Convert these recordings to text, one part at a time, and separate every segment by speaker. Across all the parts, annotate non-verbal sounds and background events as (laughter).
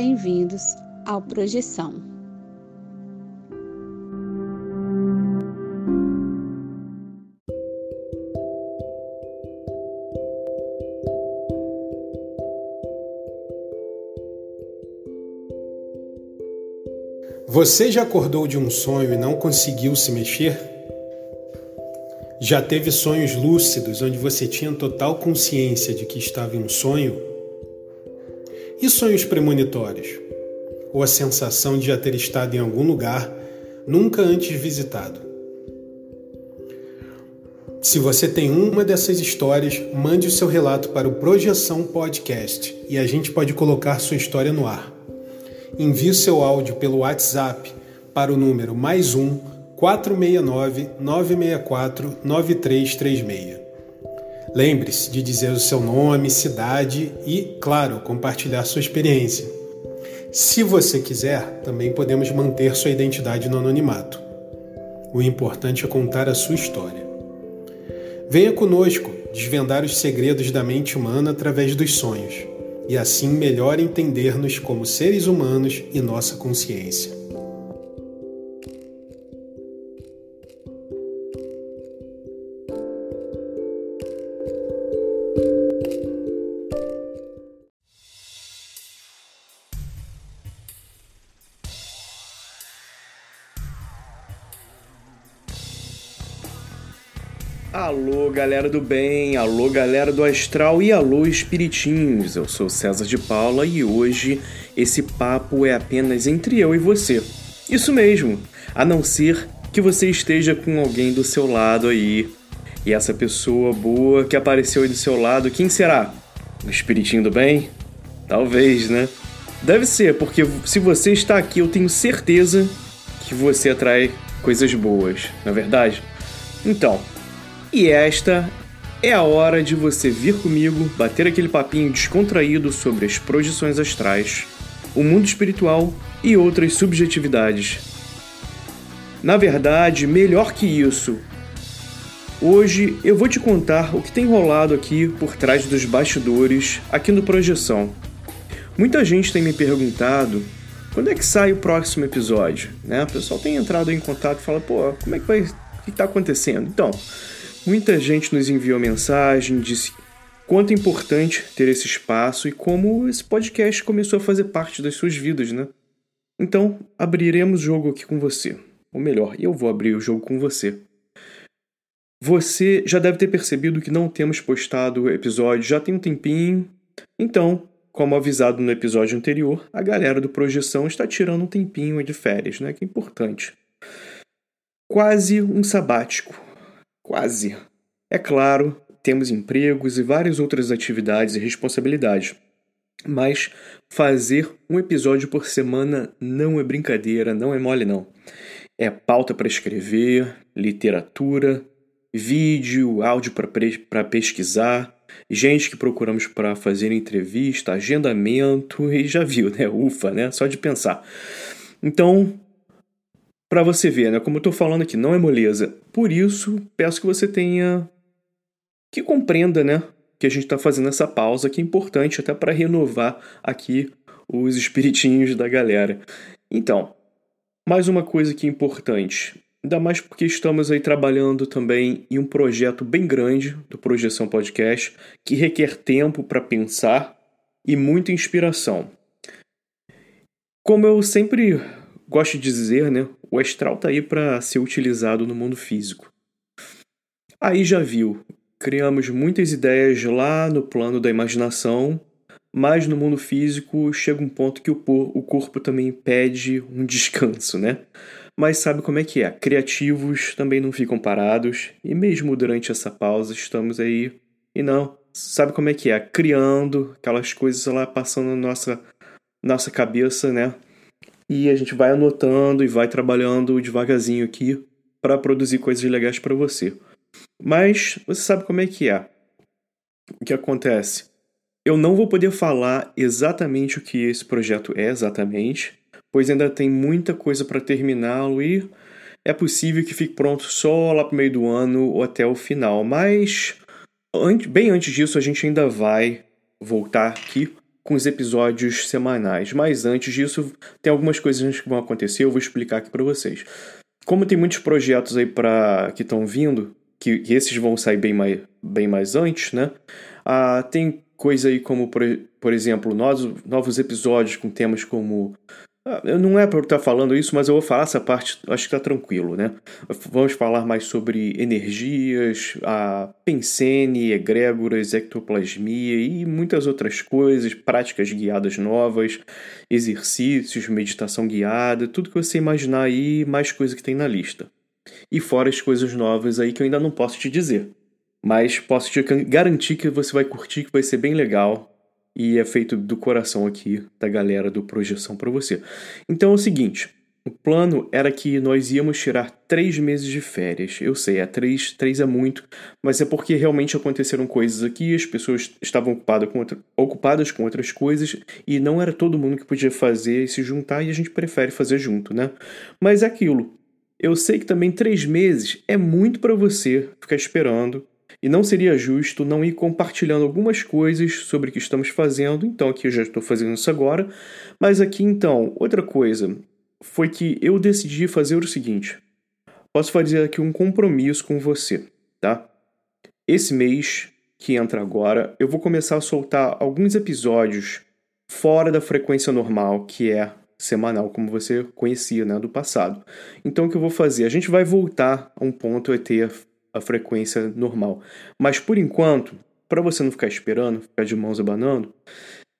Speaker 1: bem-vindos ao Projeção.
Speaker 2: Você já acordou de um sonho e não conseguiu se mexer? Já teve sonhos lúcidos onde você tinha total consciência de que estava em um sonho? E sonhos premonitórios? Ou a sensação de já ter estado em algum lugar nunca antes visitado? Se você tem uma dessas histórias, mande o seu relato para o Projeção Podcast e a gente pode colocar sua história no ar. Envie seu áudio pelo WhatsApp para o número mais um 469 964 9336. Lembre-se de dizer o seu nome, cidade e, claro, compartilhar sua experiência. Se você quiser, também podemos manter sua identidade no anonimato. O importante é contar a sua história. Venha conosco desvendar os segredos da mente humana através dos sonhos e assim melhor entender-nos como seres humanos e nossa consciência.
Speaker 3: Alô, galera do bem, alô, galera do astral e alô, espiritinhos. Eu sou César de Paula e hoje esse papo é apenas entre eu e você. Isso mesmo, a não ser que você esteja com alguém do seu lado aí. E essa pessoa boa que apareceu aí do seu lado, quem será? O espiritinho do bem? Talvez, né? Deve ser, porque se você está aqui, eu tenho certeza que você atrai coisas boas, na é verdade? Então, e esta é a hora de você vir comigo bater aquele papinho descontraído sobre as projeções astrais, o mundo espiritual e outras subjetividades. Na verdade, melhor que isso, hoje eu vou te contar o que tem rolado aqui por trás dos bastidores aqui no Projeção. Muita gente tem me perguntado quando é que sai o próximo episódio, né? O pessoal tem entrado em contato e fala, pô, como é que vai, o que está acontecendo? Então, Muita gente nos enviou mensagem, disse quanto é importante ter esse espaço e como esse podcast começou a fazer parte das suas vidas, né? Então, abriremos o jogo aqui com você. Ou melhor, eu vou abrir o jogo com você. Você já deve ter percebido que não temos postado episódio já tem um tempinho. Então, como avisado no episódio anterior, a galera do Projeção está tirando um tempinho de férias, né? Que é importante. Quase um sabático Quase. É claro, temos empregos e várias outras atividades e responsabilidades. Mas fazer um episódio por semana não é brincadeira, não é mole não. É pauta para escrever, literatura, vídeo, áudio para pesquisar, gente que procuramos para fazer entrevista, agendamento e já viu, né? Ufa, né? Só de pensar. Então, para você ver, né? Como eu estou falando aqui, não é moleza. Por isso, peço que você tenha. que compreenda, né? Que a gente está fazendo essa pausa, que é importante até para renovar aqui os espiritinhos da galera. Então, mais uma coisa que é importante. Ainda mais porque estamos aí trabalhando também em um projeto bem grande do Projeção Podcast, que requer tempo para pensar e muita inspiração. Como eu sempre gosto de dizer, né? O astral está aí para ser utilizado no mundo físico. Aí já viu, criamos muitas ideias lá no plano da imaginação, mas no mundo físico chega um ponto que o, o corpo também pede um (laughs) descanso, né? Mas sabe como é que é? Criativos também não ficam parados, e mesmo durante essa pausa estamos aí. E não, sabe como é que é? Criando aquelas coisas lá passando na nossa, nossa cabeça, né? E a gente vai anotando e vai trabalhando devagarzinho aqui para produzir coisas legais para você. Mas você sabe como é que é. O que acontece? Eu não vou poder falar exatamente o que esse projeto é exatamente, pois ainda tem muita coisa para terminá-lo e é possível que fique pronto só lá para o meio do ano ou até o final. Mas bem antes disso, a gente ainda vai voltar aqui com os episódios semanais. Mas antes disso, tem algumas coisas que vão acontecer, eu vou explicar aqui para vocês. Como tem muitos projetos aí para que estão vindo, que, que, esses vão sair bem mais, bem mais antes, né? Ah, tem coisa aí como, por, por exemplo, novos, novos episódios com temas como não é para eu estar falando isso, mas eu vou falar essa parte, acho que está tranquilo, né? Vamos falar mais sobre energias, a pensene, egrégoras, ectoplasmia e muitas outras coisas, práticas guiadas novas, exercícios, meditação guiada, tudo que você imaginar aí, mais coisa que tem na lista. E fora as coisas novas aí que eu ainda não posso te dizer. Mas posso te garantir que você vai curtir, que vai ser bem legal e é feito do coração aqui da galera do Projeção para você. Então é o seguinte. O plano era que nós íamos tirar três meses de férias. Eu sei, é três, três é muito, mas é porque realmente aconteceram coisas aqui, as pessoas estavam ocupadas com, outra, ocupadas com outras coisas e não era todo mundo que podia fazer e se juntar e a gente prefere fazer junto, né? Mas é aquilo. Eu sei que também três meses é muito para você ficar esperando e não seria justo não ir compartilhando algumas coisas sobre o que estamos fazendo. Então, aqui eu já estou fazendo isso agora. Mas aqui, então, outra coisa foi que eu decidi fazer o seguinte: posso fazer aqui um compromisso com você, tá? Esse mês que entra agora, eu vou começar a soltar alguns episódios fora da frequência normal, que é semanal, como você conhecia, né, do passado. Então, o que eu vou fazer? A gente vai voltar a um ponto ET a frequência normal. Mas por enquanto, para você não ficar esperando, ficar de mãos abanando,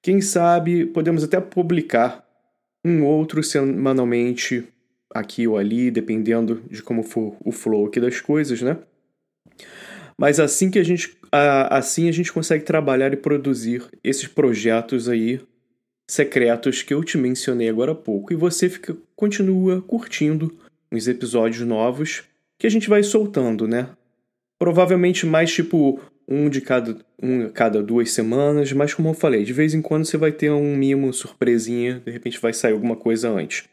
Speaker 3: quem sabe podemos até publicar um outro semanalmente aqui ou ali, dependendo de como for o flow aqui das coisas, né? Mas assim que a gente assim a gente consegue trabalhar e produzir esses projetos aí secretos que eu te mencionei agora há pouco e você fica continua curtindo os episódios novos que a gente vai soltando, né? Provavelmente mais tipo um de cada, um cada duas semanas, mas como eu falei, de vez em quando você vai ter um mimo, surpresinha, de repente vai sair alguma coisa antes.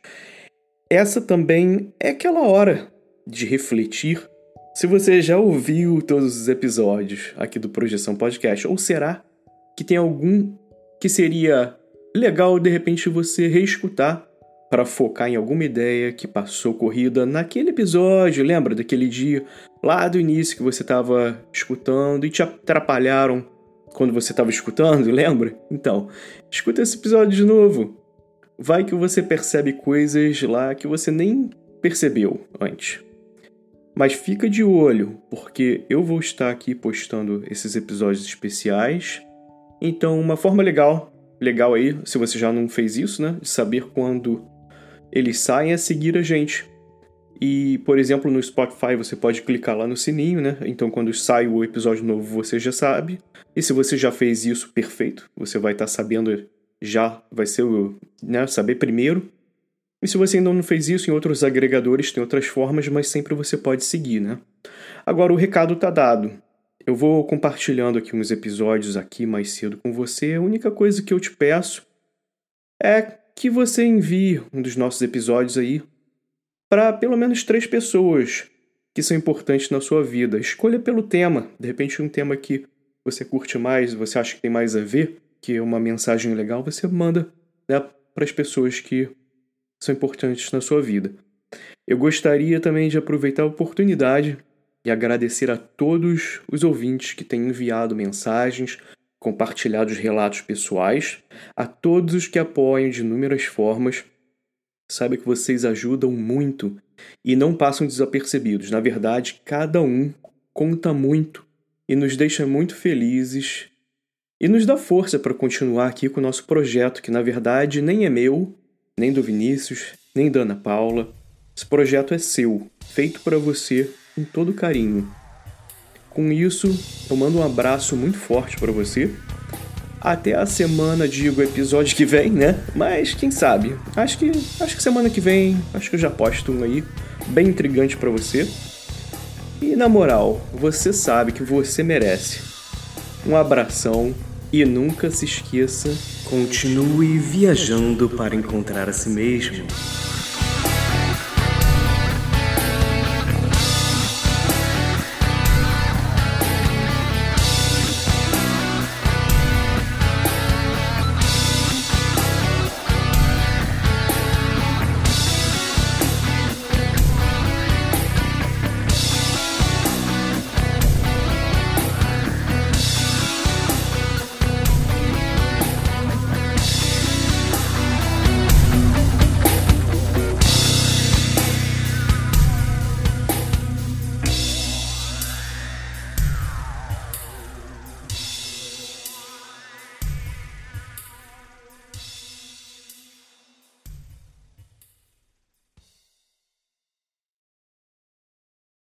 Speaker 3: Essa também é aquela hora de refletir se você já ouviu todos os episódios aqui do Projeção Podcast, ou será que tem algum que seria legal de repente você reescutar para focar em alguma ideia que passou corrida naquele episódio, lembra daquele dia lá do início que você estava escutando e te atrapalharam quando você estava escutando, (laughs) lembra? Então, escuta esse episódio de novo. Vai que você percebe coisas lá que você nem percebeu antes. Mas fica de olho, porque eu vou estar aqui postando esses episódios especiais. Então, uma forma legal, legal aí, se você já não fez isso, né, de saber quando eles saem é seguir a gente. E, por exemplo, no Spotify você pode clicar lá no sininho, né? Então, quando sai o episódio novo, você já sabe. E se você já fez isso, perfeito. Você vai estar tá sabendo já, vai ser o, né, saber primeiro. E se você ainda não fez isso, em outros agregadores tem outras formas, mas sempre você pode seguir, né? Agora, o recado tá dado. Eu vou compartilhando aqui uns episódios aqui mais cedo com você. A única coisa que eu te peço é que você envie um dos nossos episódios aí para pelo menos três pessoas que são importantes na sua vida. Escolha pelo tema. De repente, um tema que você curte mais, você acha que tem mais a ver, que é uma mensagem legal, você manda né, para as pessoas que são importantes na sua vida. Eu gostaria também de aproveitar a oportunidade e agradecer a todos os ouvintes que têm enviado mensagens, compartilhado os relatos pessoais, a todos os que apoiam de inúmeras formas. Saiba que vocês ajudam muito e não passam desapercebidos. Na verdade, cada um conta muito e nos deixa muito felizes e nos dá força para continuar aqui com o nosso projeto, que na verdade nem é meu, nem do Vinícius, nem da Ana Paula. Esse projeto é seu, feito para você com todo carinho. Com isso, eu mando um abraço muito forte para você. Até a semana, digo, episódio que vem, né? Mas quem sabe? Acho que acho que semana que vem, acho que eu já posto um aí bem intrigante para você. E na moral, você sabe que você merece. Um abração e nunca se esqueça, continue viajando para encontrar a si mesmo.